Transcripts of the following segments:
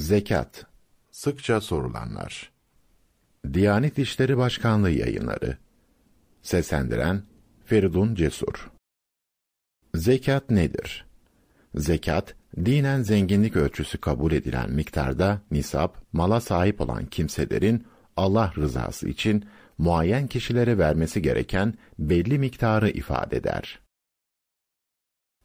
Zekat. Sıkça sorulanlar. Diyanet İşleri Başkanlığı yayınları. Seslendiren Feridun Cesur. Zekat nedir? Zekat, dinen zenginlik ölçüsü kabul edilen miktarda nisap, mala sahip olan kimselerin Allah rızası için muayyen kişilere vermesi gereken belli miktarı ifade eder.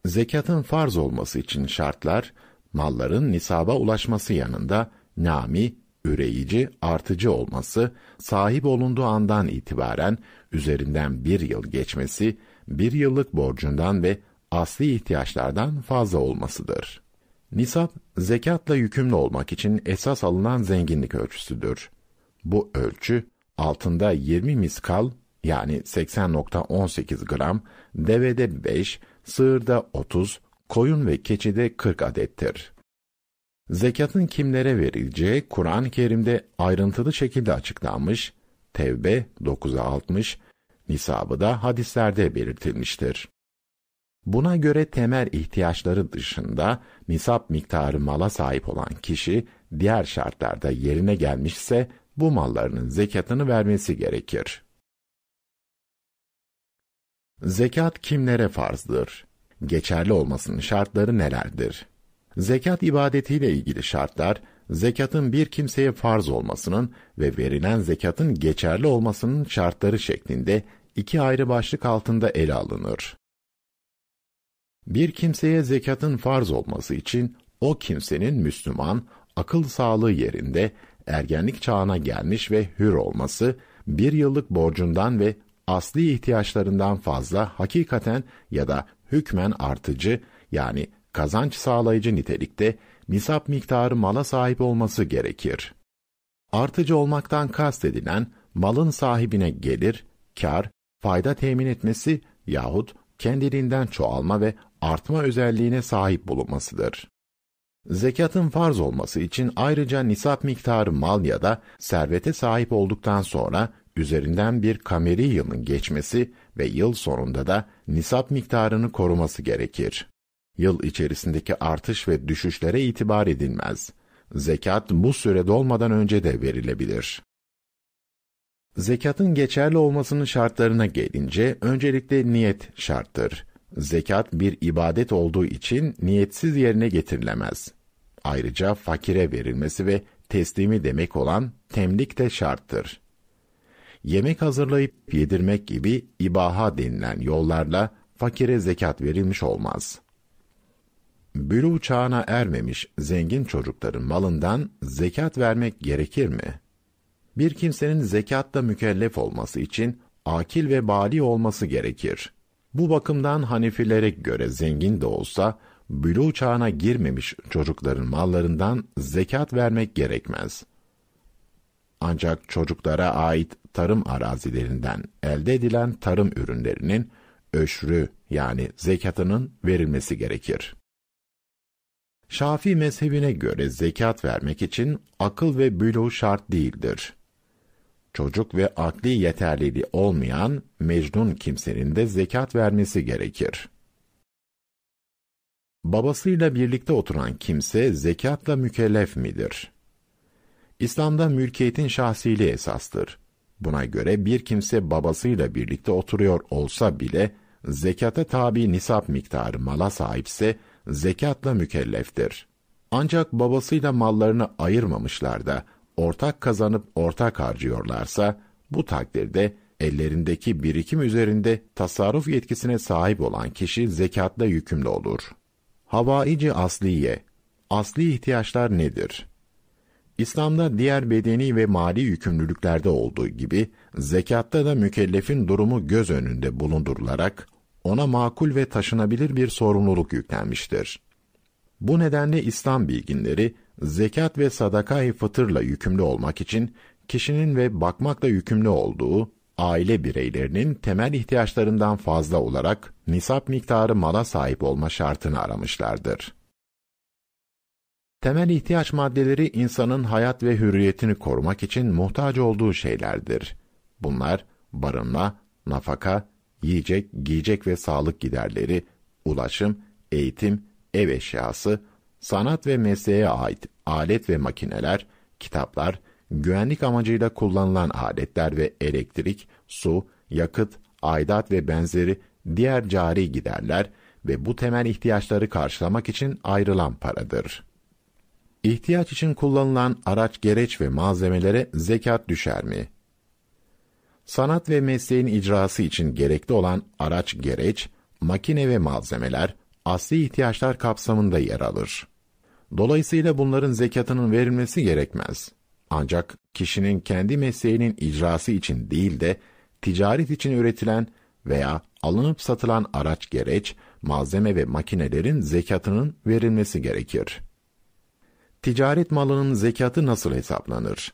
Zekatın farz olması için şartlar, malların nisaba ulaşması yanında nami, üreyici, artıcı olması, sahip olunduğu andan itibaren üzerinden bir yıl geçmesi, bir yıllık borcundan ve asli ihtiyaçlardan fazla olmasıdır. Nisap, zekatla yükümlü olmak için esas alınan zenginlik ölçüsüdür. Bu ölçü, altında 20 miskal yani 80.18 gram, devede 5, sığırda 30, koyun ve keçide 40 adettir. Zekatın kimlere verileceği Kur'an-ı Kerim'de ayrıntılı şekilde açıklanmış, Tevbe 9'a 60, nisabı da hadislerde belirtilmiştir. Buna göre temel ihtiyaçları dışında nisap miktarı mala sahip olan kişi diğer şartlarda yerine gelmişse bu mallarının zekatını vermesi gerekir. Zekat kimlere farzdır? Geçerli olmasının şartları nelerdir? Zekat ibadetiyle ilgili şartlar, zekatın bir kimseye farz olmasının ve verilen zekatın geçerli olmasının şartları şeklinde iki ayrı başlık altında ele alınır. Bir kimseye zekatın farz olması için o kimsenin Müslüman, akıl sağlığı yerinde, ergenlik çağına gelmiş ve hür olması, bir yıllık borcundan ve asli ihtiyaçlarından fazla hakikaten ya da hükmen artıcı yani kazanç sağlayıcı nitelikte nisap miktarı mala sahip olması gerekir. Artıcı olmaktan kastedilen malın sahibine gelir, kar, fayda temin etmesi yahut kendiliğinden çoğalma ve artma özelliğine sahip bulunmasıdır. Zekatın farz olması için ayrıca nisap miktarı mal ya da servete sahip olduktan sonra üzerinden bir kameri yılın geçmesi ve yıl sonunda da nisap miktarını koruması gerekir. Yıl içerisindeki artış ve düşüşlere itibar edilmez. Zekat bu süre dolmadan önce de verilebilir. Zekatın geçerli olmasının şartlarına gelince öncelikle niyet şarttır. Zekat bir ibadet olduğu için niyetsiz yerine getirilemez. Ayrıca fakire verilmesi ve teslimi demek olan temlik de şarttır. Yemek hazırlayıp yedirmek gibi ibaha denilen yollarla fakire zekat verilmiş olmaz. Bülü çağına ermemiş zengin çocukların malından zekat vermek gerekir mi? Bir kimsenin zekatla mükellef olması için akil ve bali olması gerekir. Bu bakımdan Hanefilere göre zengin de olsa, bülü çağına girmemiş çocukların mallarından zekat vermek gerekmez. Ancak çocuklara ait tarım arazilerinden elde edilen tarım ürünlerinin öşrü yani zekatının verilmesi gerekir. Şafii mezhebine göre zekat vermek için akıl ve bülü şart değildir. Çocuk ve akli yeterliliği olmayan mecnun kimsenin de zekat vermesi gerekir. Babasıyla birlikte oturan kimse zekatla mükellef midir? İslam'da mülkiyetin şahsiliği esastır. Buna göre bir kimse babasıyla birlikte oturuyor olsa bile zekata tabi nisap miktarı mala sahipse zekatla mükelleftir. Ancak babasıyla mallarını ayırmamışlar da ortak kazanıp ortak harcıyorlarsa bu takdirde ellerindeki birikim üzerinde tasarruf yetkisine sahip olan kişi zekatla yükümlü olur. Havaici asliye Asli ihtiyaçlar nedir? İslam'da diğer bedeni ve mali yükümlülüklerde olduğu gibi zekatta da mükellefin durumu göz önünde bulundurularak ona makul ve taşınabilir bir sorumluluk yüklenmiştir. Bu nedenle İslam bilginleri zekat ve sadakayı fıtırla yükümlü olmak için kişinin ve bakmakla yükümlü olduğu aile bireylerinin temel ihtiyaçlarından fazla olarak nisap miktarı mala sahip olma şartını aramışlardır. Temel ihtiyaç maddeleri insanın hayat ve hürriyetini korumak için muhtaç olduğu şeylerdir. Bunlar barınma, nafaka, yiyecek, giyecek ve sağlık giderleri, ulaşım, eğitim, ev eşyası, sanat ve mesleğe ait alet ve makineler, kitaplar, güvenlik amacıyla kullanılan aletler ve elektrik, su, yakıt, aidat ve benzeri diğer cari giderler ve bu temel ihtiyaçları karşılamak için ayrılan paradır. İhtiyaç için kullanılan araç, gereç ve malzemelere zekat düşer mi? Sanat ve mesleğin icrası için gerekli olan araç, gereç, makine ve malzemeler asli ihtiyaçlar kapsamında yer alır. Dolayısıyla bunların zekatının verilmesi gerekmez. Ancak kişinin kendi mesleğinin icrası için değil de ticaret için üretilen veya alınıp satılan araç gereç, malzeme ve makinelerin zekatının verilmesi gerekir. Ticaret malının zekatı nasıl hesaplanır?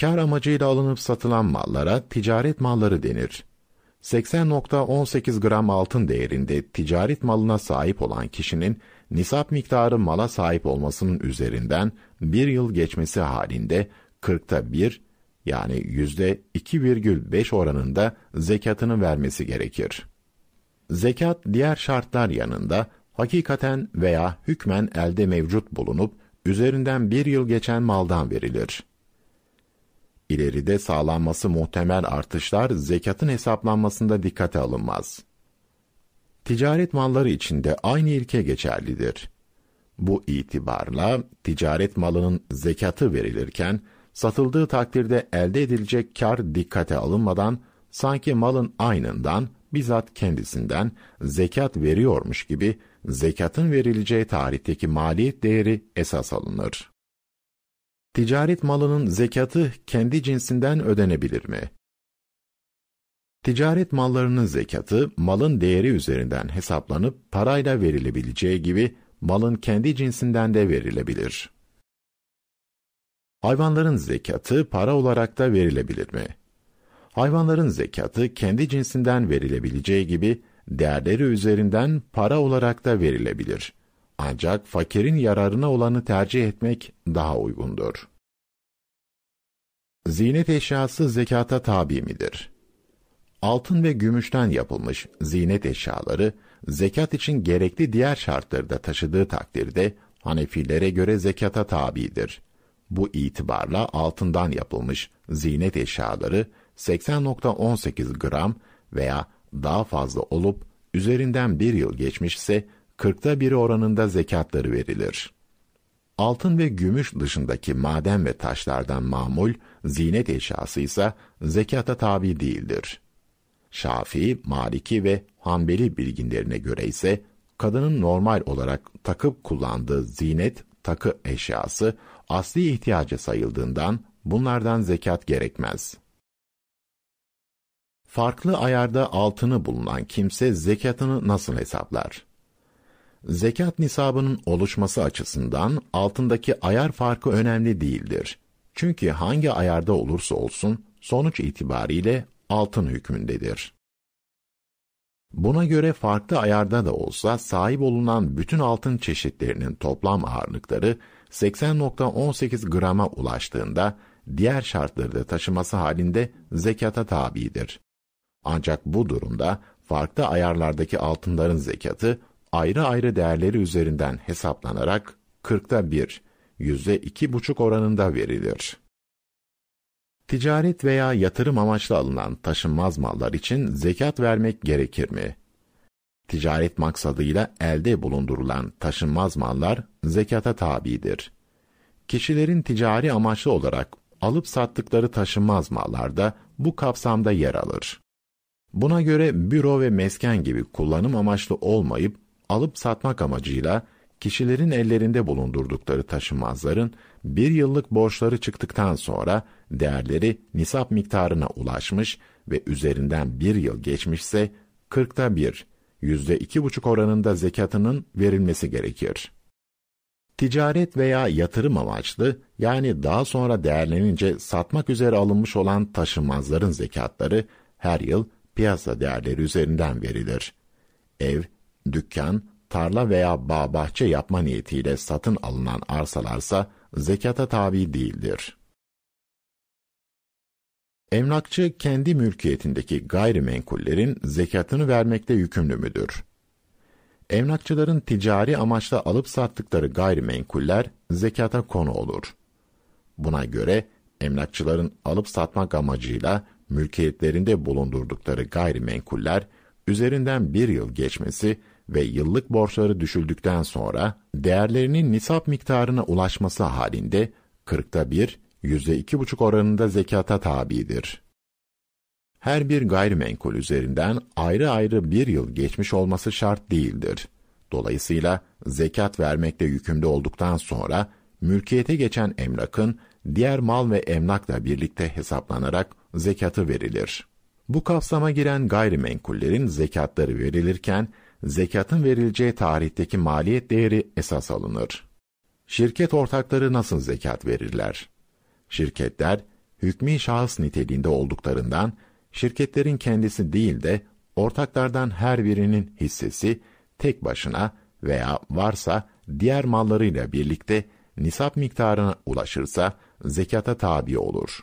Kar amacıyla alınıp satılan mallara ticaret malları denir. 80.18 gram altın değerinde ticaret malına sahip olan kişinin nisap miktarı mala sahip olmasının üzerinden bir yıl geçmesi halinde 40'ta 1 yani yüzde 2,5 oranında zekatını vermesi gerekir. Zekat diğer şartlar yanında hakikaten veya hükmen elde mevcut bulunup üzerinden bir yıl geçen maldan verilir. İleride sağlanması muhtemel artışlar zekatın hesaplanmasında dikkate alınmaz. Ticaret malları için de aynı ilke geçerlidir. Bu itibarla ticaret malının zekatı verilirken satıldığı takdirde elde edilecek kar dikkate alınmadan sanki malın aynından bizzat kendisinden zekat veriyormuş gibi zekatın verileceği tarihteki maliyet değeri esas alınır. Ticaret malının zekatı kendi cinsinden ödenebilir mi? Ticaret mallarının zekatı malın değeri üzerinden hesaplanıp parayla verilebileceği gibi malın kendi cinsinden de verilebilir. Hayvanların zekatı para olarak da verilebilir mi? Hayvanların zekatı kendi cinsinden verilebileceği gibi değerleri üzerinden para olarak da verilebilir. Ancak fakirin yararına olanı tercih etmek daha uygundur. Zinet eşyası zekata tabi midir? Altın ve gümüşten yapılmış zinet eşyaları, zekat için gerekli diğer şartları da taşıdığı takdirde, Hanefilere göre zekata tabidir. Bu itibarla altından yapılmış zinet eşyaları 80.18 gram veya daha fazla olup üzerinden bir yıl geçmişse 40'ta biri oranında zekatları verilir. Altın ve gümüş dışındaki maden ve taşlardan mamul, zinet eşyası ise zekata tabi değildir. Şafii, Maliki ve Hanbeli bilginlerine göre ise kadının normal olarak takıp kullandığı zinet takı eşyası asli ihtiyacı sayıldığından bunlardan zekat gerekmez. Farklı ayarda altını bulunan kimse zekatını nasıl hesaplar? Zekat nisabının oluşması açısından altındaki ayar farkı önemli değildir. Çünkü hangi ayarda olursa olsun sonuç itibariyle altın hükmündedir. Buna göre farklı ayarda da olsa sahip olunan bütün altın çeşitlerinin toplam ağırlıkları 80.18 grama ulaştığında diğer şartları da taşıması halinde zekata tabidir. Ancak bu durumda farklı ayarlardaki altınların zekatı ayrı ayrı değerleri üzerinden hesaplanarak 40'ta 1, yüzde iki buçuk oranında verilir. Ticaret veya yatırım amaçlı alınan taşınmaz mallar için zekat vermek gerekir mi? Ticaret maksadıyla elde bulundurulan taşınmaz mallar zekata tabidir. Kişilerin ticari amaçlı olarak alıp sattıkları taşınmaz mallar da bu kapsamda yer alır. Buna göre büro ve mesken gibi kullanım amaçlı olmayıp alıp satmak amacıyla kişilerin ellerinde bulundurdukları taşınmazların bir yıllık borçları çıktıktan sonra değerleri nisap miktarına ulaşmış ve üzerinden bir yıl geçmişse kırkta bir, yüzde iki buçuk oranında zekatının verilmesi gerekir. Ticaret veya yatırım amaçlı yani daha sonra değerlenince satmak üzere alınmış olan taşınmazların zekatları her yıl piyasa değerleri üzerinden verilir. Ev, dükkan, tarla veya bağ bahçe yapma niyetiyle satın alınan arsalarsa zekata tabi değildir. Emlakçı kendi mülkiyetindeki gayrimenkullerin zekatını vermekte yükümlü müdür? Emlakçıların ticari amaçla alıp sattıkları gayrimenkuller zekata konu olur. Buna göre emlakçıların alıp satmak amacıyla mülkiyetlerinde bulundurdukları gayrimenkuller üzerinden bir yıl geçmesi ve yıllık borçları düşüldükten sonra değerlerinin nisap miktarına ulaşması halinde kırkta bir, yüzde iki buçuk oranında zekata tabidir. Her bir gayrimenkul üzerinden ayrı ayrı bir yıl geçmiş olması şart değildir. Dolayısıyla zekat vermekte yükümlü olduktan sonra mülkiyete geçen emlakın diğer mal ve emlakla birlikte hesaplanarak zekatı verilir. Bu kapsama giren gayrimenkullerin zekatları verilirken zekatın verileceği tarihteki maliyet değeri esas alınır. Şirket ortakları nasıl zekat verirler? Şirketler hükmü şahıs niteliğinde olduklarından şirketlerin kendisi değil de ortaklardan her birinin hissesi tek başına veya varsa diğer mallarıyla birlikte nisap miktarına ulaşırsa zekata tabi olur.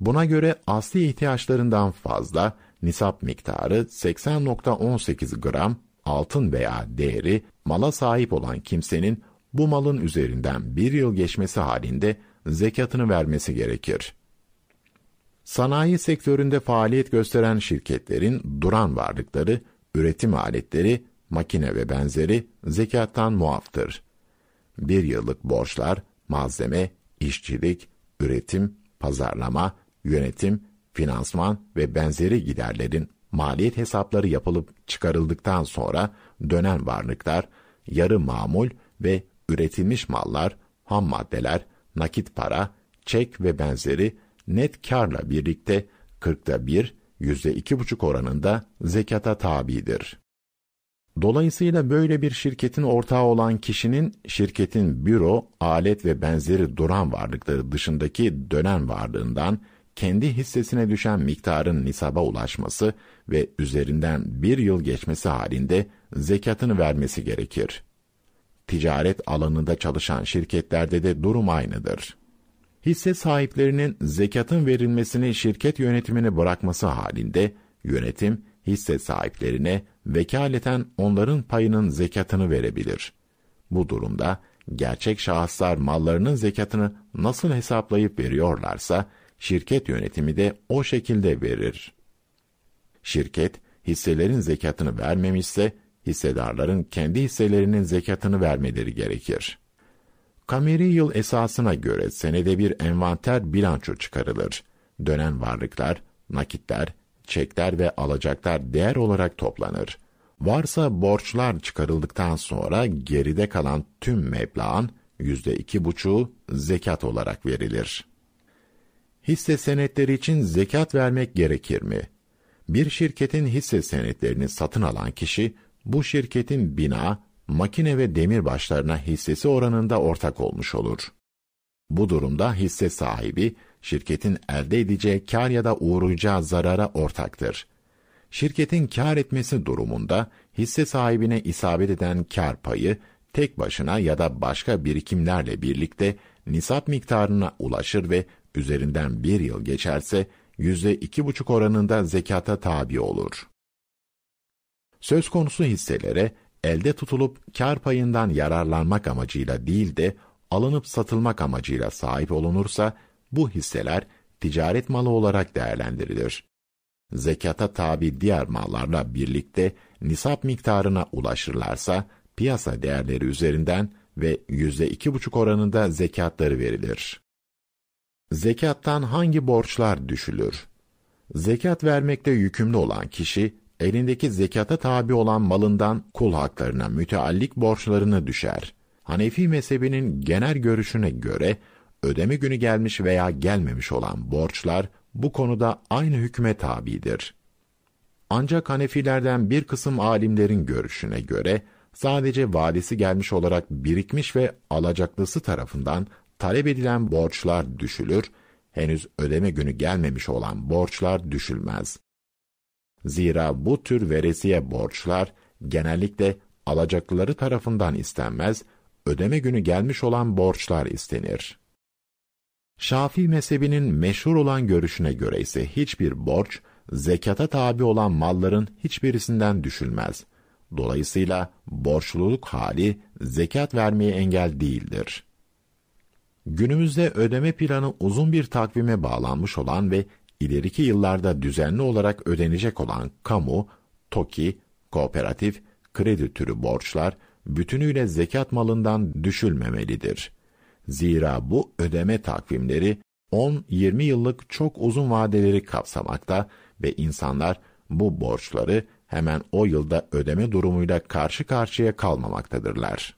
Buna göre asli ihtiyaçlarından fazla nisap miktarı 80.18 gram altın veya değeri mala sahip olan kimsenin bu malın üzerinden bir yıl geçmesi halinde zekatını vermesi gerekir. Sanayi sektöründe faaliyet gösteren şirketlerin duran varlıkları, üretim aletleri, makine ve benzeri zekattan muaftır. Bir yıllık borçlar, malzeme, işçilik, üretim, pazarlama, yönetim, finansman ve benzeri giderlerin maliyet hesapları yapılıp çıkarıldıktan sonra dönen varlıklar, yarı mamul ve üretilmiş mallar, ham maddeler, nakit para, çek ve benzeri net karla birlikte kırkta bir, yüzde iki buçuk oranında zekata tabidir. Dolayısıyla böyle bir şirketin ortağı olan kişinin şirketin büro, alet ve benzeri duran varlıkları dışındaki dönen varlığından kendi hissesine düşen miktarın nisaba ulaşması ve üzerinden bir yıl geçmesi halinde zekatını vermesi gerekir. Ticaret alanında çalışan şirketlerde de durum aynıdır. Hisse sahiplerinin zekatın verilmesini şirket yönetimine bırakması halinde yönetim hisse sahiplerine vekaleten onların payının zekatını verebilir. Bu durumda gerçek şahıslar mallarının zekatını nasıl hesaplayıp veriyorlarsa şirket yönetimi de o şekilde verir. Şirket hisselerin zekatını vermemişse hissedarların kendi hisselerinin zekatını vermeleri gerekir. Kameri yıl esasına göre senede bir envanter bilanço çıkarılır. Dönen varlıklar, nakitler, çekler ve alacaklar değer olarak toplanır. Varsa borçlar çıkarıldıktan sonra geride kalan tüm meblağın yüzde iki buçuğu zekat olarak verilir. Hisse senetleri için zekat vermek gerekir mi? Bir şirketin hisse senetlerini satın alan kişi, bu şirketin bina, makine ve demir başlarına hissesi oranında ortak olmuş olur. Bu durumda hisse sahibi, şirketin elde edeceği kar ya da uğrayacağı zarara ortaktır. Şirketin kar etmesi durumunda hisse sahibine isabet eden kar payı tek başına ya da başka birikimlerle birlikte nisap miktarına ulaşır ve üzerinden bir yıl geçerse yüzde iki buçuk oranında zekata tabi olur. Söz konusu hisselere elde tutulup kar payından yararlanmak amacıyla değil de alınıp satılmak amacıyla sahip olunursa bu hisseler ticaret malı olarak değerlendirilir. Zekata tabi diğer mallarla birlikte nisap miktarına ulaşırlarsa piyasa değerleri üzerinden ve yüzde iki buçuk oranında zekatları verilir. Zekattan hangi borçlar düşülür? Zekat vermekte yükümlü olan kişi, elindeki zekata tabi olan malından kul haklarına müteallik borçlarını düşer. Hanefi mezhebinin genel görüşüne göre, ödeme günü gelmiş veya gelmemiş olan borçlar, bu konuda aynı hükme tabidir. Ancak Hanefilerden bir kısım alimlerin görüşüne göre, sadece vadesi gelmiş olarak birikmiş ve alacaklısı tarafından talep edilen borçlar düşülür, henüz ödeme günü gelmemiş olan borçlar düşülmez. Zira bu tür veresiye borçlar genellikle alacaklıları tarafından istenmez, ödeme günü gelmiş olan borçlar istenir. Şafii mezhebinin meşhur olan görüşüne göre ise hiçbir borç, zekata tabi olan malların hiçbirisinden düşülmez. Dolayısıyla borçluluk hali zekat vermeye engel değildir. Günümüzde ödeme planı uzun bir takvime bağlanmış olan ve ileriki yıllarda düzenli olarak ödenecek olan kamu, TOKİ, kooperatif, kredi türü borçlar bütünüyle zekat malından düşülmemelidir. Zira bu ödeme takvimleri 10-20 yıllık çok uzun vadeleri kapsamakta ve insanlar bu borçları hemen o yılda ödeme durumuyla karşı karşıya kalmamaktadırlar.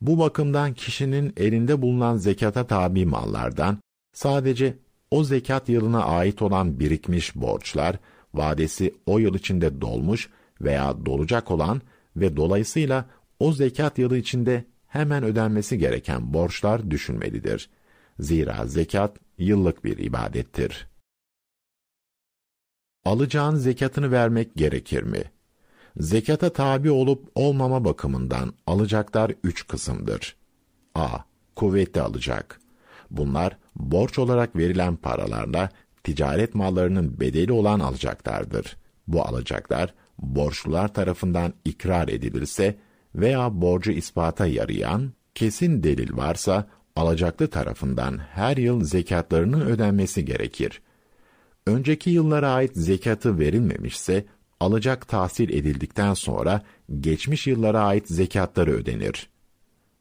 Bu bakımdan kişinin elinde bulunan zekata tabi mallardan sadece o zekat yılına ait olan birikmiş borçlar, vadesi o yıl içinde dolmuş veya dolacak olan ve dolayısıyla o zekat yılı içinde hemen ödenmesi gereken borçlar düşünmelidir. Zira zekat yıllık bir ibadettir. Alacağın zekatını vermek gerekir mi? Zekata tabi olup olmama bakımından alacaklar üç kısımdır. A. Kuvvetli alacak. Bunlar borç olarak verilen paralarla ticaret mallarının bedeli olan alacaklardır. Bu alacaklar borçlular tarafından ikrar edilirse veya borcu ispata yarayan kesin delil varsa alacaklı tarafından her yıl zekatlarının ödenmesi gerekir. Önceki yıllara ait zekatı verilmemişse alacak tahsil edildikten sonra geçmiş yıllara ait zekatları ödenir.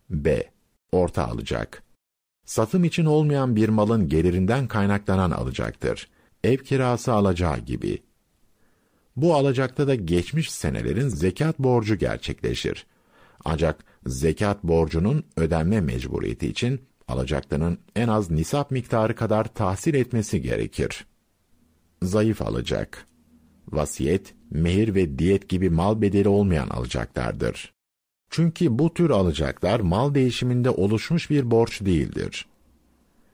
B. Orta alacak. Satım için olmayan bir malın gelirinden kaynaklanan alacaktır. Ev kirası alacağı gibi. Bu alacakta da geçmiş senelerin zekat borcu gerçekleşir. Ancak zekat borcunun ödenme mecburiyeti için alacaklının en az nisap miktarı kadar tahsil etmesi gerekir. Zayıf alacak. Vasiyet, mehir ve diyet gibi mal bedeli olmayan alacaklardır. Çünkü bu tür alacaklar mal değişiminde oluşmuş bir borç değildir.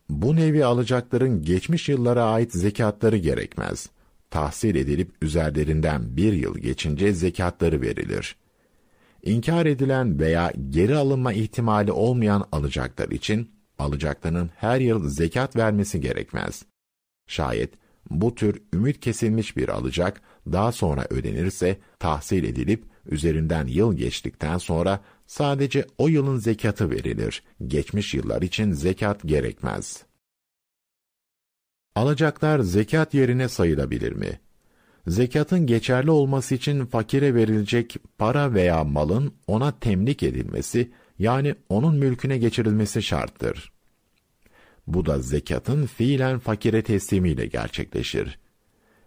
Bu nevi alacakların geçmiş yıllara ait zekatları gerekmez. Tahsil edilip üzerlerinden bir yıl geçince zekatları verilir. İnkar edilen veya geri alınma ihtimali olmayan alacaklar için alacaklarının her yıl zekat vermesi gerekmez. Şayet bu tür ümit kesilmiş bir alacak daha sonra ödenirse tahsil edilip üzerinden yıl geçtikten sonra sadece o yılın zekatı verilir. Geçmiş yıllar için zekat gerekmez. Alacaklar zekat yerine sayılabilir mi? Zekatın geçerli olması için fakire verilecek para veya malın ona temlik edilmesi, yani onun mülküne geçirilmesi şarttır. Bu da zekatın fiilen fakire teslimiyle gerçekleşir.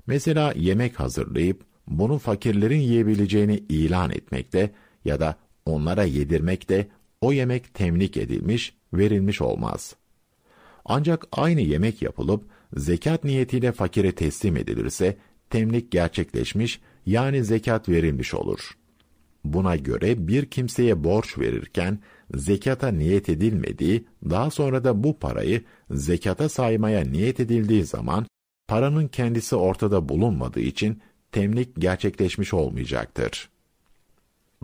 Mesela yemek hazırlayıp bunu fakirlerin yiyebileceğini ilan etmekte ya da onlara yedirmekte o yemek temlik edilmiş, verilmiş olmaz. Ancak aynı yemek yapılıp zekat niyetiyle fakire teslim edilirse temlik gerçekleşmiş yani zekat verilmiş olur. Buna göre bir kimseye borç verirken zekata niyet edilmediği, daha sonra da bu parayı zekata saymaya niyet edildiği zaman paranın kendisi ortada bulunmadığı için temlik gerçekleşmiş olmayacaktır.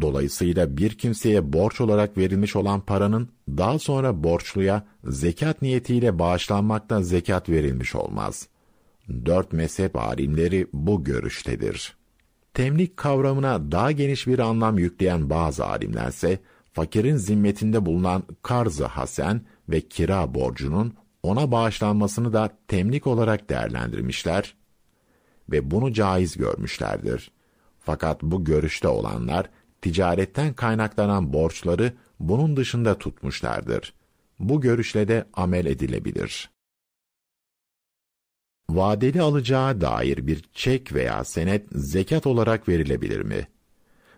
Dolayısıyla bir kimseye borç olarak verilmiş olan paranın daha sonra borçluya zekat niyetiyle bağışlanmakta zekat verilmiş olmaz. Dört mezhep alimleri bu görüştedir. Temlik kavramına daha geniş bir anlam yükleyen bazı alimlerse, fakirin zimmetinde bulunan karz-ı hasen ve kira borcunun ona bağışlanmasını da temlik olarak değerlendirmişler ve bunu caiz görmüşlerdir. Fakat bu görüşte olanlar, ticaretten kaynaklanan borçları bunun dışında tutmuşlardır. Bu görüşle de amel edilebilir. Vadeli alacağı dair bir çek veya senet zekat olarak verilebilir mi?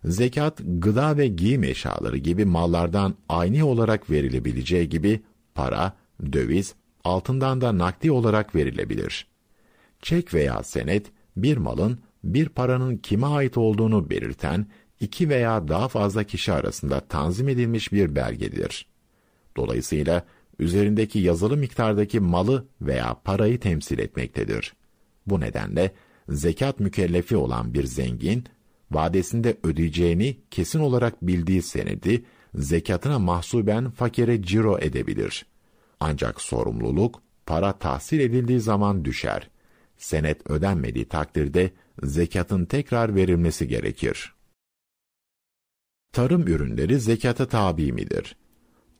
Zekat, gıda ve giyim eşyaları gibi mallardan aynı olarak verilebileceği gibi para, döviz, altından da nakdi olarak verilebilir. Çek veya senet, bir malın, bir paranın kime ait olduğunu belirten iki veya daha fazla kişi arasında tanzim edilmiş bir belgedir. Dolayısıyla üzerindeki yazılı miktardaki malı veya parayı temsil etmektedir. Bu nedenle zekat mükellefi olan bir zengin vadesinde ödeyeceğini kesin olarak bildiği senedi zekatına mahsuben fakire ciro edebilir. Ancak sorumluluk para tahsil edildiği zaman düşer. Senet ödenmediği takdirde zekatın tekrar verilmesi gerekir. Tarım ürünleri zekata tabi midir?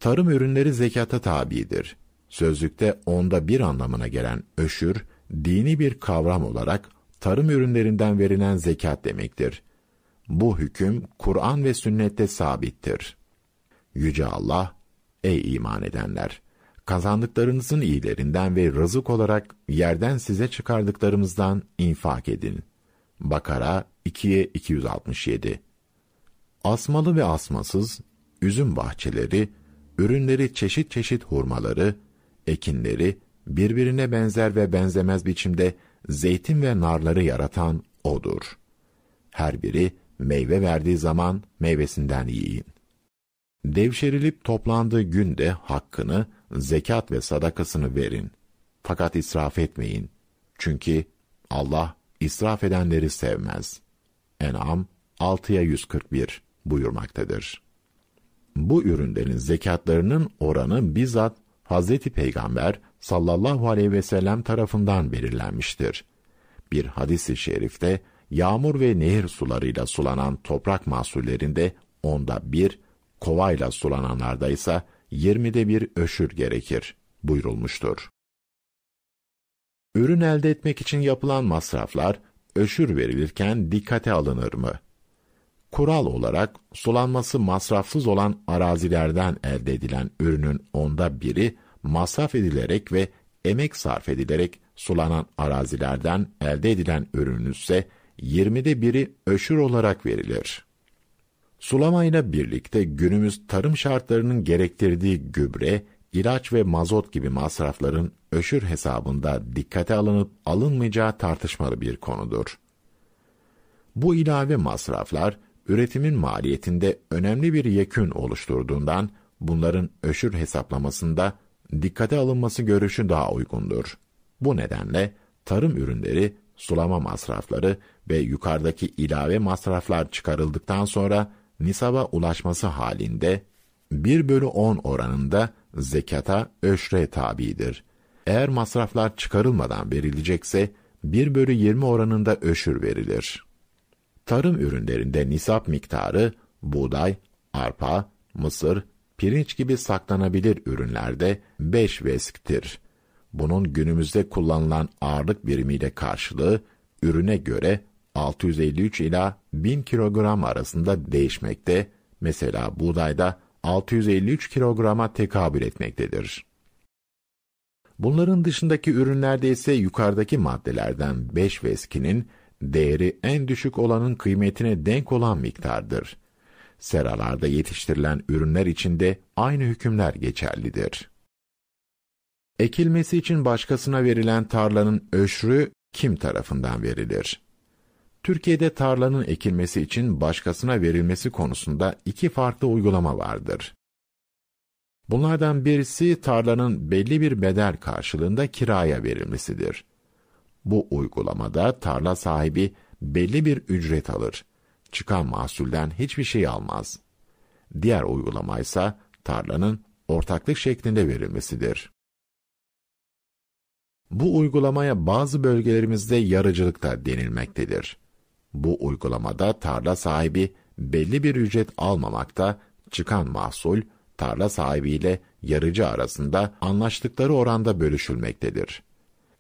Tarım ürünleri zekata tabidir. Sözlükte onda bir anlamına gelen öşür, dini bir kavram olarak tarım ürünlerinden verilen zekat demektir. Bu hüküm Kur'an ve sünnette sabittir. Yüce Allah, ey iman edenler! Kazandıklarınızın iyilerinden ve rızık olarak yerden size çıkardıklarımızdan infak edin. Bakara 2'ye 267 Asmalı ve asmasız, üzüm bahçeleri, ürünleri çeşit çeşit hurmaları, ekinleri, birbirine benzer ve benzemez biçimde zeytin ve narları yaratan O'dur. Her biri meyve verdiği zaman meyvesinden yiyin. Devşerilip toplandığı günde hakkını, zekat ve sadakasını verin. Fakat israf etmeyin. Çünkü Allah israf edenleri sevmez. En'am 6'ya 141 buyurmaktadır. Bu ürünlerin zekatlarının oranı bizzat Hazreti Peygamber sallallahu aleyhi ve sellem tarafından belirlenmiştir. Bir hadis-i şerifte yağmur ve nehir sularıyla sulanan toprak mahsullerinde onda bir, kovayla sulananlarda ise yirmide bir öşür gerekir buyurulmuştur. Ürün elde etmek için yapılan masraflar öşür verilirken dikkate alınır mı? Kural olarak sulanması masrafsız olan arazilerden elde edilen ürünün onda biri masraf edilerek ve emek sarf edilerek sulanan arazilerden elde edilen ürün ise yirmide biri öşür olarak verilir. Sulamayla birlikte günümüz tarım şartlarının gerektirdiği gübre, ilaç ve mazot gibi masrafların öşür hesabında dikkate alınıp alınmayacağı tartışmalı bir konudur. Bu ilave masraflar üretimin maliyetinde önemli bir yekün oluşturduğundan bunların öşür hesaplamasında dikkate alınması görüşü daha uygundur. Bu nedenle tarım ürünleri, sulama masrafları ve yukarıdaki ilave masraflar çıkarıldıktan sonra nisaba ulaşması halinde 1 bölü 10 oranında zekata öşre tabidir. Eğer masraflar çıkarılmadan verilecekse 1 bölü 20 oranında öşür verilir. Tarım ürünlerinde nisap miktarı buğday, arpa, mısır, pirinç gibi saklanabilir ürünlerde 5 vesktir. Bunun günümüzde kullanılan ağırlık birimiyle karşılığı ürüne göre 653 ila 1000 kilogram arasında değişmekte. Mesela buğdayda 653 kilograma tekabül etmektedir. Bunların dışındaki ürünlerde ise yukarıdaki maddelerden 5 veskinin değeri en düşük olanın kıymetine denk olan miktardır. Seralarda yetiştirilen ürünler için de aynı hükümler geçerlidir. Ekilmesi için başkasına verilen tarlanın öşrü kim tarafından verilir? Türkiye'de tarlanın ekilmesi için başkasına verilmesi konusunda iki farklı uygulama vardır. Bunlardan birisi tarlanın belli bir bedel karşılığında kiraya verilmesidir. Bu uygulamada tarla sahibi belli bir ücret alır. Çıkan mahsulden hiçbir şey almaz. Diğer uygulama ise tarlanın ortaklık şeklinde verilmesidir. Bu uygulamaya bazı bölgelerimizde yarıcılık da denilmektedir. Bu uygulamada tarla sahibi belli bir ücret almamakta, çıkan mahsul tarla sahibiyle yarıcı arasında anlaştıkları oranda bölüşülmektedir.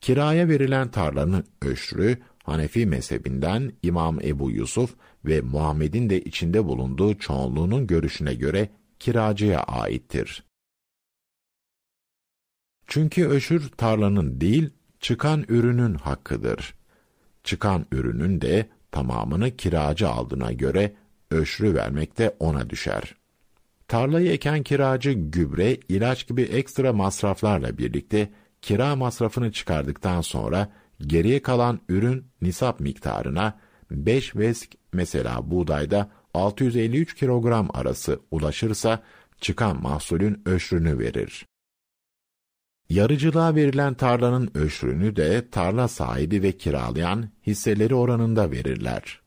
Kiraya verilen tarlanın öşrü Hanefi mezhebinden İmam Ebu Yusuf ve Muhammed'in de içinde bulunduğu çoğunluğunun görüşüne göre kiracıya aittir. Çünkü öşür tarlanın değil, çıkan ürünün hakkıdır. Çıkan ürünün de tamamını kiracı aldığına göre öşrü vermek de ona düşer. Tarlayı eken kiracı gübre, ilaç gibi ekstra masraflarla birlikte kira masrafını çıkardıktan sonra geriye kalan ürün nisap miktarına 5 vesk mesela buğdayda 653 kilogram arası ulaşırsa çıkan mahsulün öşrünü verir. Yarıcılığa verilen tarlanın öşrünü de tarla sahibi ve kiralayan hisseleri oranında verirler.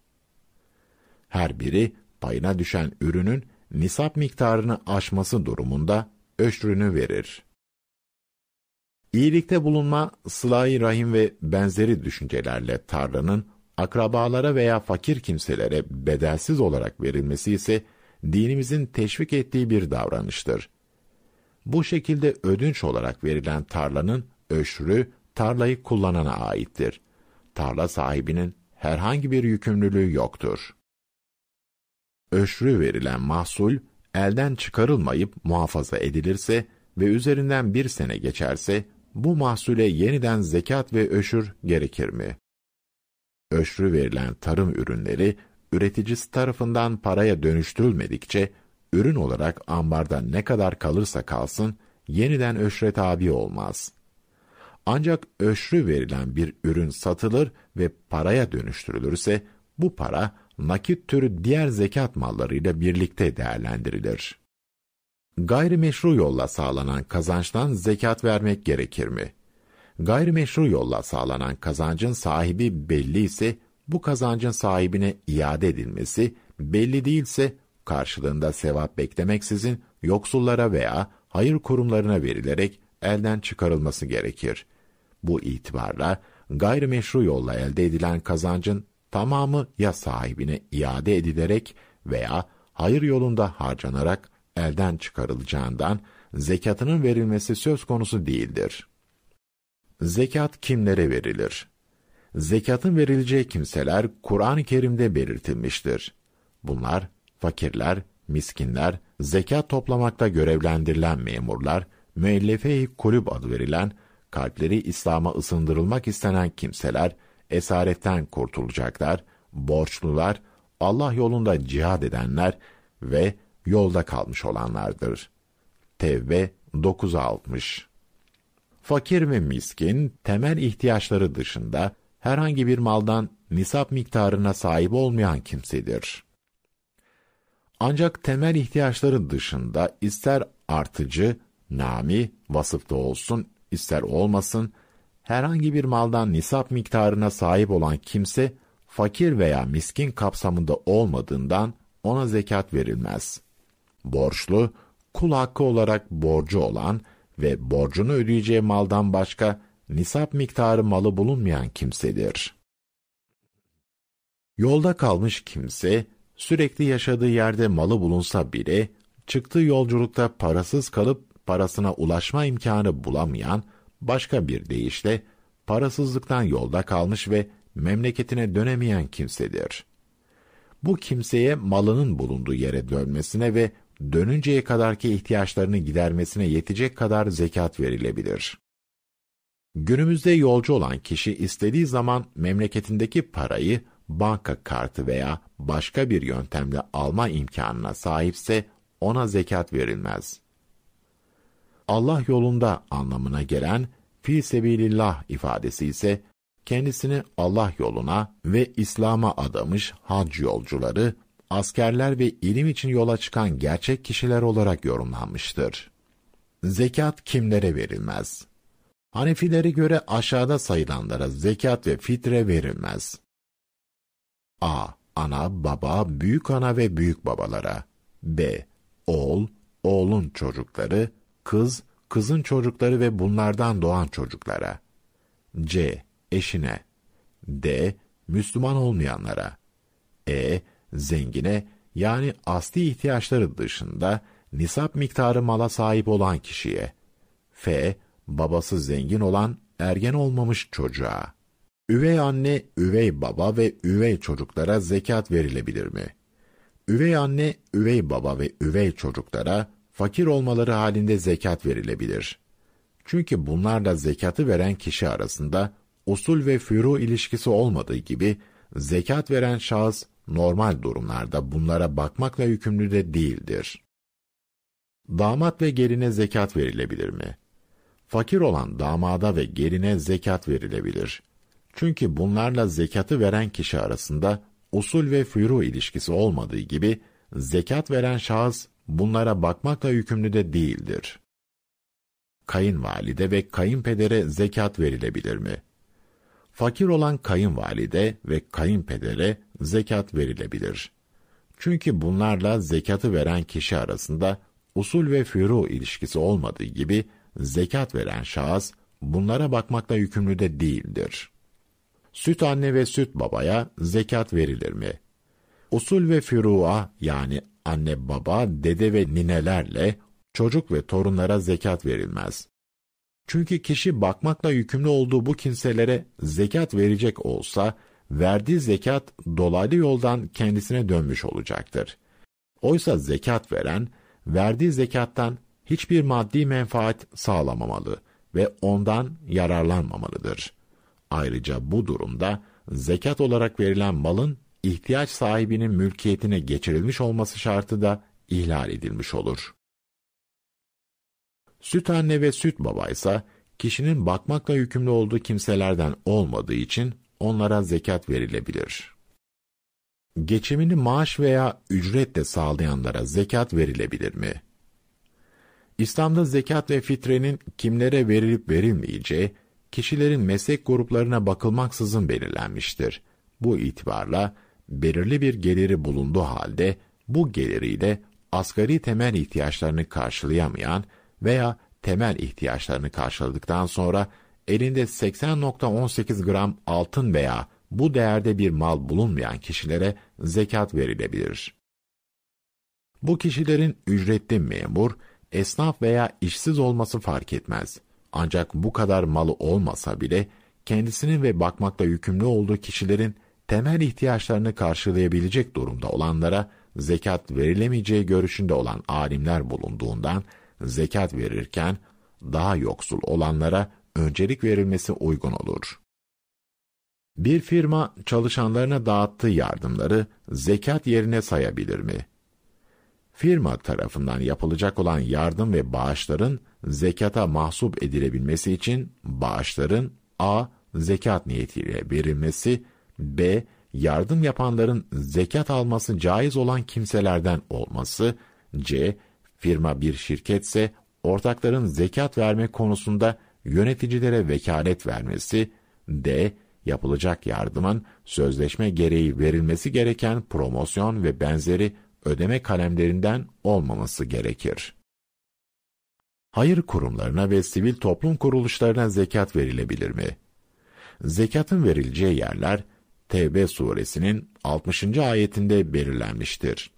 Her biri payına düşen ürünün nisap miktarını aşması durumunda öşrünü verir. İyilikte bulunma, sıla rahim ve benzeri düşüncelerle tarlanın akrabalara veya fakir kimselere bedelsiz olarak verilmesi ise dinimizin teşvik ettiği bir davranıştır. Bu şekilde ödünç olarak verilen tarlanın öşrü tarlayı kullanana aittir. Tarla sahibinin herhangi bir yükümlülüğü yoktur. Öşrü verilen mahsul elden çıkarılmayıp muhafaza edilirse ve üzerinden bir sene geçerse bu mahsule yeniden zekat ve öşür gerekir mi? Öşrü verilen tarım ürünleri üreticisi tarafından paraya dönüştürülmedikçe ürün olarak ambarda ne kadar kalırsa kalsın yeniden öşre tabi olmaz. Ancak öşrü verilen bir ürün satılır ve paraya dönüştürülürse bu para nakit türü diğer zekat mallarıyla birlikte değerlendirilir. Gayrimeşru yolla sağlanan kazançtan zekat vermek gerekir mi? Gayrimeşru yolla sağlanan kazancın sahibi belli ise bu kazancın sahibine iade edilmesi, belli değilse karşılığında sevap beklemeksizin yoksullara veya hayır kurumlarına verilerek elden çıkarılması gerekir. Bu itibarla gayrimeşru yolla elde edilen kazancın tamamı ya sahibine iade edilerek veya hayır yolunda harcanarak elden çıkarılacağından zekatının verilmesi söz konusu değildir. Zekat kimlere verilir? Zekatın verileceği kimseler Kur'an-ı Kerim'de belirtilmiştir. Bunlar fakirler, miskinler, zekat toplamakta görevlendirilen memurlar, müellefe-i kulüp adı verilen, kalpleri İslam'a ısındırılmak istenen kimseler, esaretten kurtulacaklar, borçlular, Allah yolunda cihad edenler ve yolda kalmış olanlardır. Tevbe 960 Fakir ve miskin, temel ihtiyaçları dışında herhangi bir maldan nisap miktarına sahip olmayan kimsedir. Ancak temel ihtiyaçları dışında ister artıcı, nami, vasıfta olsun, ister olmasın, herhangi bir maldan nisap miktarına sahip olan kimse, fakir veya miskin kapsamında olmadığından ona zekat verilmez. Borçlu, kul hakkı olarak borcu olan ve borcunu ödeyeceği maldan başka nisap miktarı malı bulunmayan kimsedir. Yolda kalmış kimse, sürekli yaşadığı yerde malı bulunsa bile, çıktığı yolculukta parasız kalıp parasına ulaşma imkanı bulamayan, başka bir deyişle, parasızlıktan yolda kalmış ve memleketine dönemeyen kimsedir. Bu kimseye malının bulunduğu yere dönmesine ve dönünceye kadarki ihtiyaçlarını gidermesine yetecek kadar zekat verilebilir. Günümüzde yolcu olan kişi istediği zaman memleketindeki parayı banka kartı veya başka bir yöntemle alma imkanına sahipse ona zekat verilmez. Allah yolunda anlamına gelen fi sebilillah ifadesi ise kendisini Allah yoluna ve İslam'a adamış hac yolcuları, askerler ve ilim için yola çıkan gerçek kişiler olarak yorumlanmıştır. Zekat kimlere verilmez? Hanefilere göre aşağıda sayılanlara zekat ve fitre verilmez. A. Ana, baba, büyük ana ve büyük babalara. B. Oğul, oğlun çocukları, kız, kızın çocukları ve bunlardan doğan çocuklara. C. Eşine. D. Müslüman olmayanlara. E. Zengine yani asli ihtiyaçları dışında nisap miktarı mala sahip olan kişiye. F babası zengin olan ergen olmamış çocuğa. Üvey anne, üvey baba ve üvey çocuklara zekat verilebilir mi? Üvey anne, üvey baba ve üvey çocuklara fakir olmaları halinde zekat verilebilir. Çünkü bunlarla zekatı veren kişi arasında usul ve furu ilişkisi olmadığı gibi zekat veren şahıs normal durumlarda bunlara bakmakla yükümlü de değildir. Damat ve geline zekat verilebilir mi? Fakir olan damada ve geline zekat verilebilir. Çünkü bunlarla zekatı veren kişi arasında usul ve furu ilişkisi olmadığı gibi zekat veren şahıs bunlara bakmakla yükümlü de değildir. Kayınvalide ve kayınpedere zekat verilebilir mi? Fakir olan kayınvalide ve kayınpedere zekat verilebilir. Çünkü bunlarla zekatı veren kişi arasında usul ve furu ilişkisi olmadığı gibi zekat veren şahıs bunlara bakmakla yükümlü de değildir. Süt anne ve süt babaya zekat verilir mi? Usul ve furu'a yani anne baba, dede ve ninelerle çocuk ve torunlara zekat verilmez. Çünkü kişi bakmakla yükümlü olduğu bu kimselere zekat verecek olsa, verdiği zekat dolaylı yoldan kendisine dönmüş olacaktır. Oysa zekat veren, verdiği zekattan hiçbir maddi menfaat sağlamamalı ve ondan yararlanmamalıdır. Ayrıca bu durumda zekat olarak verilen malın ihtiyaç sahibinin mülkiyetine geçirilmiş olması şartı da ihlal edilmiş olur. Süt anne ve süt baba ise kişinin bakmakla yükümlü olduğu kimselerden olmadığı için onlara zekat verilebilir. Geçimini maaş veya ücretle sağlayanlara zekat verilebilir mi? İslam'da zekat ve fitrenin kimlere verilip verilmeyeceği, kişilerin meslek gruplarına bakılmaksızın belirlenmiştir. Bu itibarla belirli bir geliri bulunduğu halde bu geliriyle asgari temel ihtiyaçlarını karşılayamayan veya temel ihtiyaçlarını karşıladıktan sonra elinde 80.18 gram altın veya bu değerde bir mal bulunmayan kişilere zekat verilebilir. Bu kişilerin ücretli memur, esnaf veya işsiz olması fark etmez. Ancak bu kadar malı olmasa bile kendisinin ve bakmakla yükümlü olduğu kişilerin temel ihtiyaçlarını karşılayabilecek durumda olanlara zekat verilemeyeceği görüşünde olan alimler bulunduğundan zekat verirken daha yoksul olanlara öncelik verilmesi uygun olur. Bir firma çalışanlarına dağıttığı yardımları zekat yerine sayabilir mi? Firma tarafından yapılacak olan yardım ve bağışların zekata mahsup edilebilmesi için bağışların a. zekat niyetiyle verilmesi, b. yardım yapanların zekat alması caiz olan kimselerden olması, c. firma bir şirketse ortakların zekat verme konusunda yöneticilere vekalet vermesi, d. yapılacak yardımın sözleşme gereği verilmesi gereken promosyon ve benzeri ödeme kalemlerinden olmaması gerekir. Hayır kurumlarına ve sivil toplum kuruluşlarına zekat verilebilir mi? Zekatın verileceği yerler Tevbe suresinin 60. ayetinde belirlenmiştir.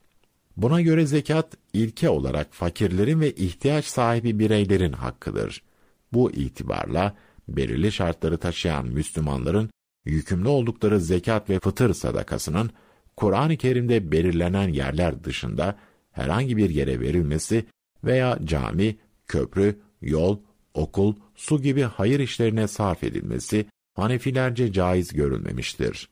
Buna göre zekat ilke olarak fakirlerin ve ihtiyaç sahibi bireylerin hakkıdır. Bu itibarla belirli şartları taşıyan Müslümanların yükümlü oldukları zekat ve fıtır sadakasının Kur'an-ı Kerim'de belirlenen yerler dışında herhangi bir yere verilmesi veya cami, köprü, yol, okul, su gibi hayır işlerine sarf edilmesi Hanefilerce caiz görülmemiştir.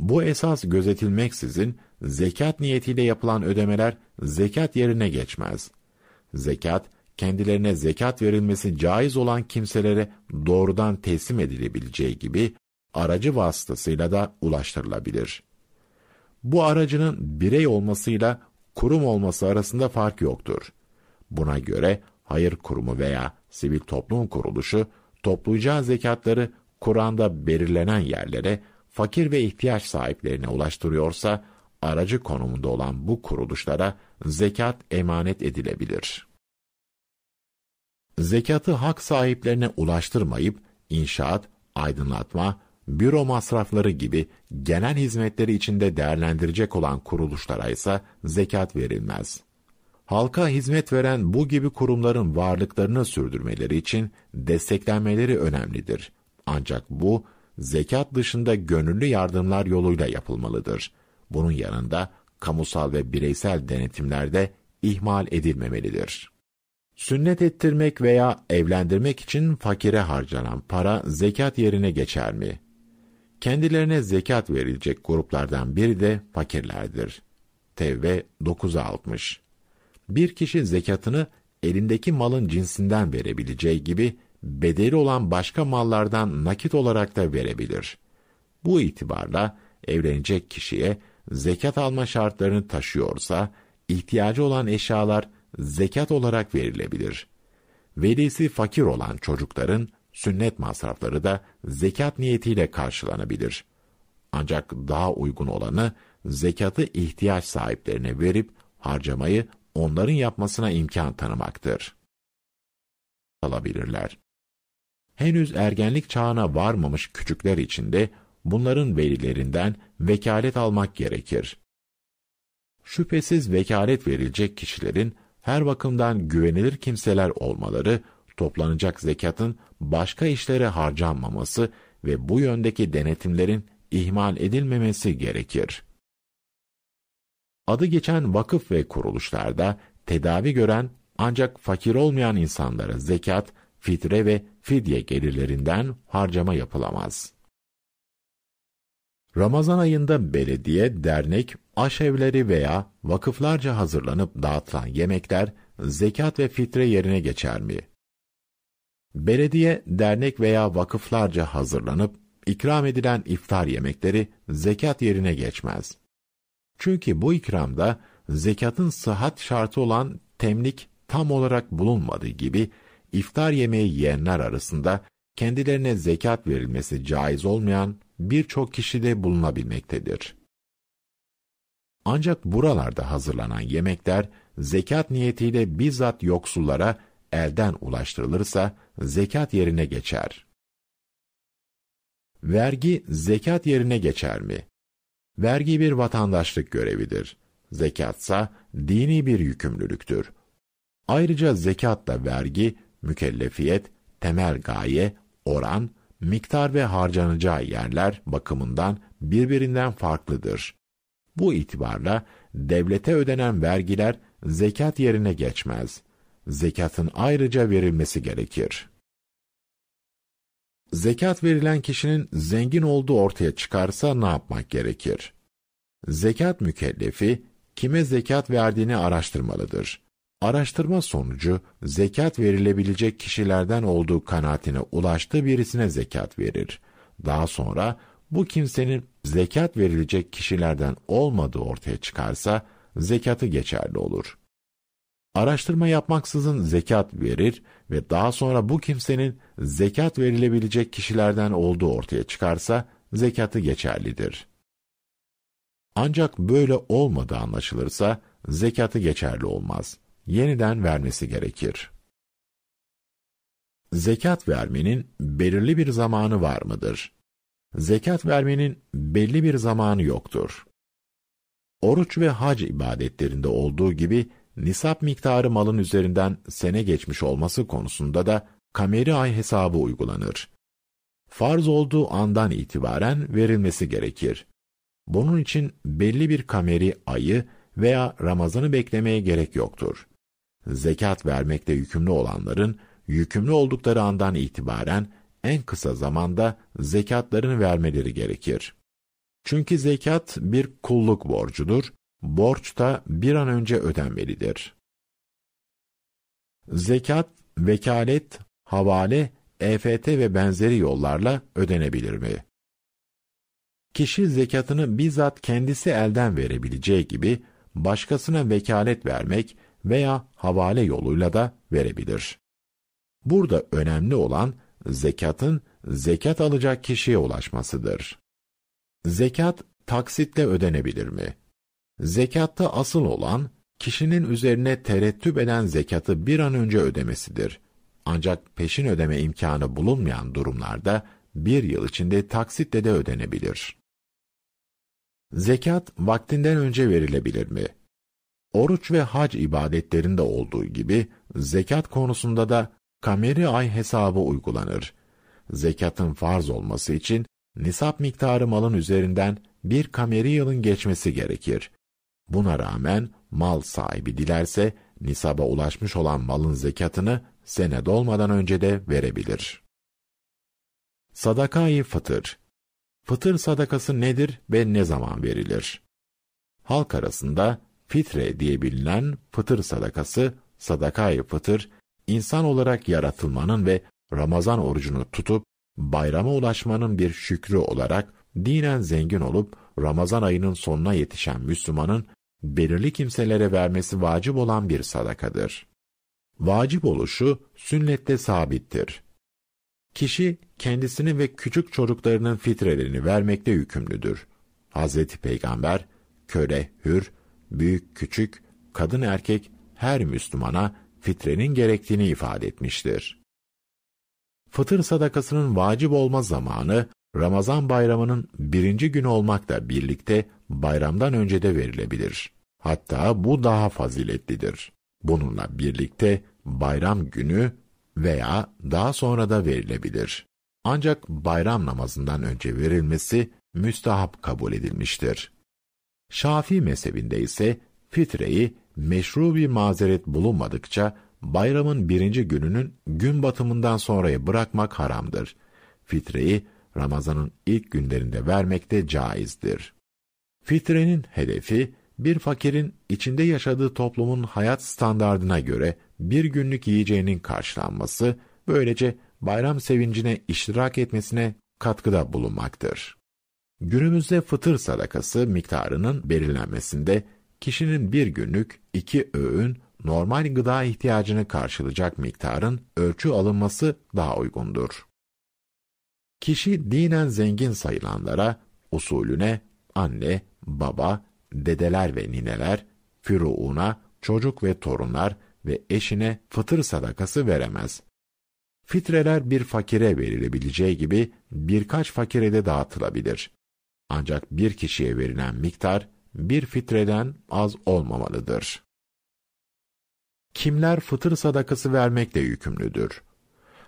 Bu esas gözetilmeksizin zekat niyetiyle yapılan ödemeler zekat yerine geçmez. Zekat, kendilerine zekat verilmesi caiz olan kimselere doğrudan teslim edilebileceği gibi aracı vasıtasıyla da ulaştırılabilir. Bu aracının birey olmasıyla kurum olması arasında fark yoktur. Buna göre hayır kurumu veya sivil toplum kuruluşu toplayacağı zekatları Kur'an'da belirlenen yerlere fakir ve ihtiyaç sahiplerine ulaştırıyorsa, aracı konumunda olan bu kuruluşlara zekat emanet edilebilir. Zekatı hak sahiplerine ulaştırmayıp, inşaat, aydınlatma, büro masrafları gibi genel hizmetleri içinde değerlendirecek olan kuruluşlara ise zekat verilmez. Halka hizmet veren bu gibi kurumların varlıklarını sürdürmeleri için desteklenmeleri önemlidir. Ancak bu, zekat dışında gönüllü yardımlar yoluyla yapılmalıdır. Bunun yanında kamusal ve bireysel denetimlerde ihmal edilmemelidir. Sünnet ettirmek veya evlendirmek için fakire harcanan para zekat yerine geçer mi? Kendilerine zekat verilecek gruplardan biri de fakirlerdir. Tevbe 960 Bir kişi zekatını elindeki malın cinsinden verebileceği gibi bedeli olan başka mallardan nakit olarak da verebilir. Bu itibarla evlenecek kişiye zekat alma şartlarını taşıyorsa, ihtiyacı olan eşyalar zekat olarak verilebilir. Velisi fakir olan çocukların sünnet masrafları da zekat niyetiyle karşılanabilir. Ancak daha uygun olanı zekatı ihtiyaç sahiplerine verip harcamayı onların yapmasına imkan tanımaktır. Alabilirler. Henüz ergenlik çağına varmamış küçükler için de bunların velilerinden vekalet almak gerekir. şüphesiz vekalet verilecek kişilerin her bakımdan güvenilir kimseler olmaları, toplanacak zekatın başka işlere harcanmaması ve bu yöndeki denetimlerin ihmal edilmemesi gerekir. Adı geçen vakıf ve kuruluşlarda tedavi gören ancak fakir olmayan insanlara zekat, fitre ve fidye gelirlerinden harcama yapılamaz. Ramazan ayında belediye, dernek, aşevleri veya vakıflarca hazırlanıp dağıtılan yemekler zekat ve fitre yerine geçer mi? Belediye, dernek veya vakıflarca hazırlanıp ikram edilen iftar yemekleri zekat yerine geçmez. Çünkü bu ikramda zekatın sıhhat şartı olan temlik tam olarak bulunmadığı gibi iftar yemeği yiyenler arasında kendilerine zekat verilmesi caiz olmayan birçok kişi de bulunabilmektedir. Ancak buralarda hazırlanan yemekler zekat niyetiyle bizzat yoksullara elden ulaştırılırsa zekat yerine geçer. Vergi zekat yerine geçer mi? Vergi bir vatandaşlık görevidir. Zekatsa dini bir yükümlülüktür. Ayrıca zekatla vergi, mükellefiyet, temel gaye, oran, miktar ve harcanacağı yerler bakımından birbirinden farklıdır. Bu itibarla devlete ödenen vergiler zekat yerine geçmez. Zekatın ayrıca verilmesi gerekir. Zekat verilen kişinin zengin olduğu ortaya çıkarsa ne yapmak gerekir? Zekat mükellefi kime zekat verdiğini araştırmalıdır. Araştırma sonucu zekat verilebilecek kişilerden olduğu kanaatine ulaştığı birisine zekat verir. Daha sonra bu kimsenin zekat verilecek kişilerden olmadığı ortaya çıkarsa zekatı geçerli olur. Araştırma yapmaksızın zekat verir ve daha sonra bu kimsenin zekat verilebilecek kişilerden olduğu ortaya çıkarsa zekatı geçerlidir. Ancak böyle olmadığı anlaşılırsa zekatı geçerli olmaz yeniden vermesi gerekir. Zekat vermenin belirli bir zamanı var mıdır? Zekat vermenin belli bir zamanı yoktur. Oruç ve hac ibadetlerinde olduğu gibi nisap miktarı malın üzerinden sene geçmiş olması konusunda da kameri ay hesabı uygulanır. Farz olduğu andan itibaren verilmesi gerekir. Bunun için belli bir kameri ayı veya Ramazan'ı beklemeye gerek yoktur zekat vermekte yükümlü olanların, yükümlü oldukları andan itibaren en kısa zamanda zekatlarını vermeleri gerekir. Çünkü zekat bir kulluk borcudur, borç da bir an önce ödenmelidir. Zekat, vekalet, havale, EFT ve benzeri yollarla ödenebilir mi? Kişi zekatını bizzat kendisi elden verebileceği gibi, başkasına vekalet vermek veya havale yoluyla da verebilir. Burada önemli olan zekatın zekat alacak kişiye ulaşmasıdır. Zekat taksitle ödenebilir mi? Zekatta asıl olan kişinin üzerine terettüp eden zekatı bir an önce ödemesidir. Ancak peşin ödeme imkanı bulunmayan durumlarda bir yıl içinde taksitle de ödenebilir. Zekat vaktinden önce verilebilir mi? Oruç ve hac ibadetlerinde olduğu gibi zekat konusunda da kameri ay hesabı uygulanır. Zekatın farz olması için nisap miktarı malın üzerinden bir kameri yılın geçmesi gerekir. Buna rağmen mal sahibi dilerse nisaba ulaşmış olan malın zekatını sene dolmadan önce de verebilir. Sadakayı fıtır Fıtır sadakası nedir ve ne zaman verilir? Halk arasında fitre diye bilinen fıtır sadakası, sadakayı fıtır, insan olarak yaratılmanın ve Ramazan orucunu tutup bayrama ulaşmanın bir şükrü olarak dinen zengin olup Ramazan ayının sonuna yetişen Müslümanın belirli kimselere vermesi vacip olan bir sadakadır. Vacip oluşu sünnette sabittir. Kişi kendisini ve küçük çocuklarının fitrelerini vermekte yükümlüdür. Hazreti Peygamber köle, hür, büyük küçük, kadın erkek her Müslümana fitrenin gerektiğini ifade etmiştir. Fıtır sadakasının vacip olma zamanı Ramazan bayramının birinci günü olmakla birlikte bayramdan önce de verilebilir. Hatta bu daha faziletlidir. Bununla birlikte bayram günü veya daha sonra da verilebilir. Ancak bayram namazından önce verilmesi müstahap kabul edilmiştir. Şafii mezhebinde ise fitreyi meşru bir mazeret bulunmadıkça bayramın birinci gününün gün batımından sonraya bırakmak haramdır. Fitreyi Ramazan'ın ilk günlerinde vermek de caizdir. Fitrenin hedefi, bir fakirin içinde yaşadığı toplumun hayat standardına göre bir günlük yiyeceğinin karşılanması, böylece bayram sevincine iştirak etmesine katkıda bulunmaktır. Günümüzde fıtır sadakası miktarının belirlenmesinde kişinin bir günlük iki öğün normal gıda ihtiyacını karşılayacak miktarın ölçü alınması daha uygundur. Kişi dinen zengin sayılanlara usulüne anne, baba, dedeler ve nineler, füruuna, çocuk ve torunlar ve eşine fıtır sadakası veremez. Fitreler bir fakire verilebileceği gibi birkaç fakire de dağıtılabilir. Ancak bir kişiye verilen miktar bir fitreden az olmamalıdır. Kimler fıtır sadakası vermekle yükümlüdür?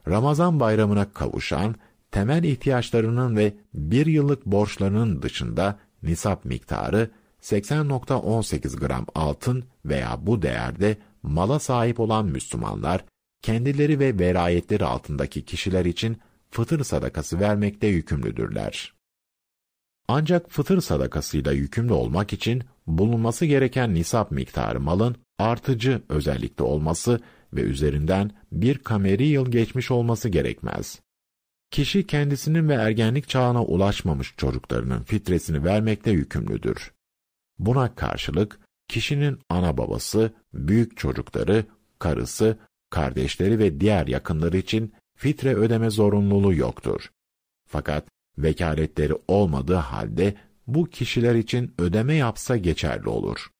Ramazan bayramına kavuşan, temel ihtiyaçlarının ve bir yıllık borçlarının dışında nisap miktarı 80.18 gram altın veya bu değerde mala sahip olan Müslümanlar, kendileri ve verayetleri altındaki kişiler için fıtır sadakası vermekte yükümlüdürler. Ancak fıtır sadakasıyla yükümlü olmak için bulunması gereken nisap miktarı malın artıcı özellikte olması ve üzerinden bir kameri yıl geçmiş olması gerekmez. Kişi kendisinin ve ergenlik çağına ulaşmamış çocuklarının fitresini vermekte yükümlüdür. Buna karşılık kişinin ana babası, büyük çocukları, karısı, kardeşleri ve diğer yakınları için fitre ödeme zorunluluğu yoktur. Fakat vekaletleri olmadığı halde bu kişiler için ödeme yapsa geçerli olur.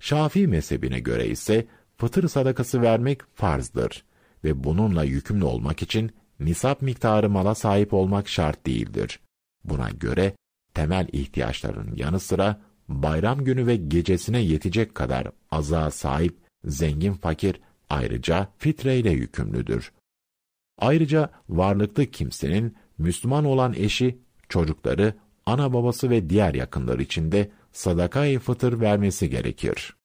Şafii mezhebine göre ise fıtır sadakası vermek farzdır ve bununla yükümlü olmak için nisap miktarı mala sahip olmak şart değildir. Buna göre temel ihtiyaçların yanı sıra bayram günü ve gecesine yetecek kadar aza sahip zengin fakir ayrıca fitreyle yükümlüdür. Ayrıca varlıklı kimsenin Müslüman olan eşi, çocukları, ana babası ve diğer yakınları için de sadakayı fıtır vermesi gerekir.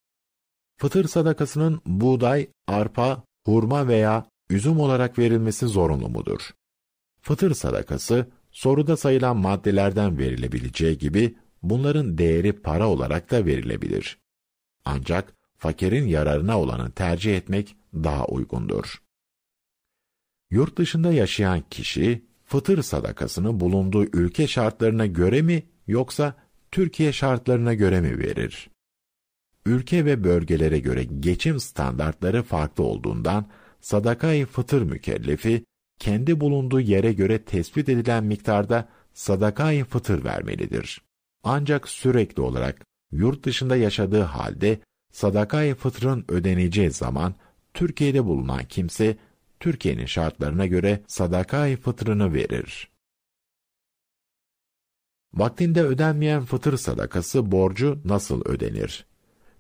Fıtır sadakasının buğday, arpa, hurma veya üzüm olarak verilmesi zorunlu mudur? Fıtır sadakası, soruda sayılan maddelerden verilebileceği gibi bunların değeri para olarak da verilebilir. Ancak fakirin yararına olanı tercih etmek daha uygundur. Yurt dışında yaşayan kişi, fıtır sadakasını bulunduğu ülke şartlarına göre mi yoksa Türkiye şartlarına göre mi verir? Ülke ve bölgelere göre geçim standartları farklı olduğundan sadakayı fıtır mükellefi kendi bulunduğu yere göre tespit edilen miktarda sadakayı fıtır vermelidir. Ancak sürekli olarak yurt dışında yaşadığı halde sadakayı fıtrın ödeneceği zaman Türkiye'de bulunan kimse Türkiye'nin şartlarına göre sadakayı fıtrını verir. Vaktinde ödenmeyen fıtır sadakası borcu nasıl ödenir?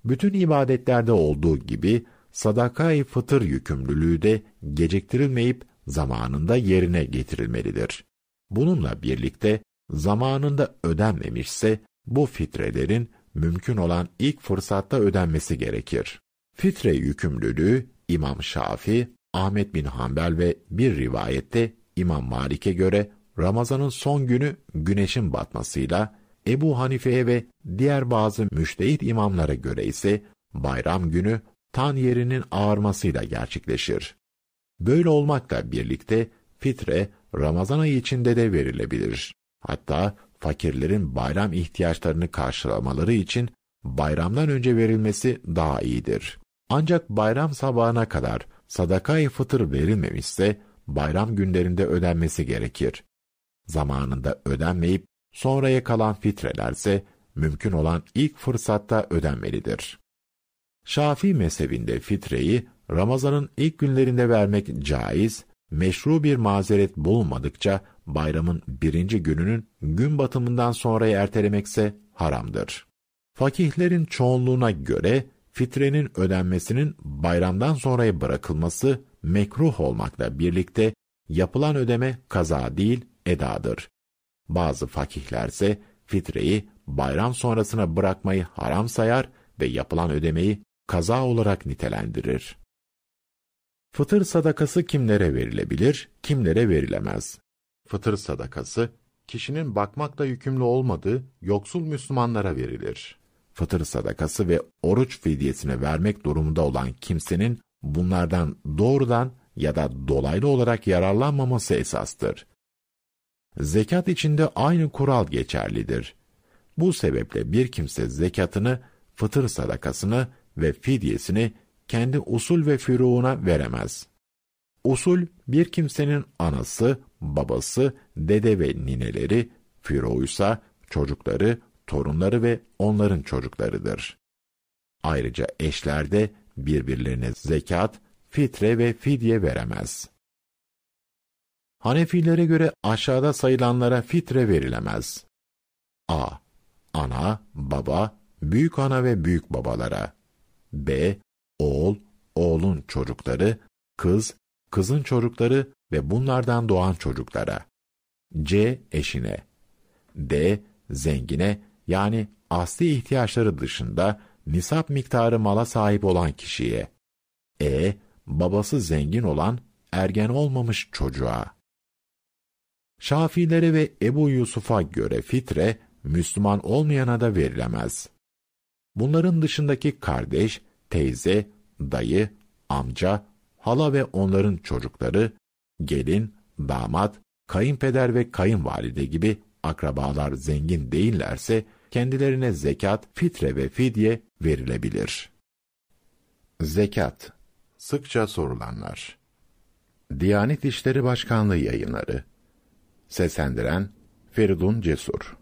Bütün ibadetlerde olduğu gibi sadakayı fıtır yükümlülüğü de geciktirilmeyip zamanında yerine getirilmelidir. Bununla birlikte zamanında ödenmemişse bu fitrelerin mümkün olan ilk fırsatta ödenmesi gerekir. Fitre yükümlülüğü İmam Şafi, Ahmet bin Hanbel ve bir rivayette İmam Malik'e göre Ramazan'ın son günü güneşin batmasıyla, Ebu Hanife'ye ve diğer bazı müştehit imamlara göre ise bayram günü tan yerinin ağarmasıyla gerçekleşir. Böyle olmakla birlikte fitre Ramazan ayı içinde de verilebilir. Hatta fakirlerin bayram ihtiyaçlarını karşılamaları için bayramdan önce verilmesi daha iyidir. Ancak bayram sabahına kadar sadakayı fıtır verilmemişse bayram günlerinde ödenmesi gerekir. Zamanında ödenmeyip sonraya kalan fitrelerse mümkün olan ilk fırsatta ödenmelidir. Şafii mezhebinde fitreyi Ramazan'ın ilk günlerinde vermek caiz, meşru bir mazeret bulunmadıkça bayramın birinci gününün gün batımından sonraya ertelemekse haramdır. Fakihlerin çoğunluğuna göre fitrenin ödenmesinin bayramdan sonraya bırakılması mekruh olmakla birlikte yapılan ödeme kaza değil edadır. Bazı fakihlerse fitreyi bayram sonrasına bırakmayı haram sayar ve yapılan ödemeyi kaza olarak nitelendirir. Fıtır sadakası kimlere verilebilir, kimlere verilemez? Fıtır sadakası, kişinin bakmakla yükümlü olmadığı yoksul Müslümanlara verilir. Fıtır sadakası ve oruç fidyesine vermek durumunda olan kimsenin bunlardan doğrudan ya da dolaylı olarak yararlanmaması esastır. Zekat içinde aynı kural geçerlidir. Bu sebeple bir kimse zekatını, fıtır sadakasını ve fidyesini kendi usul ve füruğuna veremez. Usul bir kimsenin anası, babası, dede ve nineleri, füruğuysa çocukları, torunları ve onların çocuklarıdır. Ayrıca eşler de birbirlerine zekat, fitre ve fidye veremez. Hanefilere göre aşağıda sayılanlara fitre verilemez. A. Ana, baba, büyük ana ve büyük babalara. B. Oğul, oğlun çocukları, kız, kızın çocukları ve bunlardan doğan çocuklara. C. Eşine. D. Zengine yani asli ihtiyaçları dışında nisap miktarı mala sahip olan kişiye. E. Babası zengin olan ergen olmamış çocuğa. Şafilere ve Ebu Yusuf'a göre fitre, Müslüman olmayana da verilemez. Bunların dışındaki kardeş, teyze, dayı, amca, hala ve onların çocukları, gelin, damat, kayınpeder ve kayınvalide gibi akrabalar zengin değillerse, kendilerine zekat, fitre ve fidye verilebilir. Zekat. Sıkça sorulanlar. Diyanet İşleri Başkanlığı yayınları. Seslendiren Feridun Cesur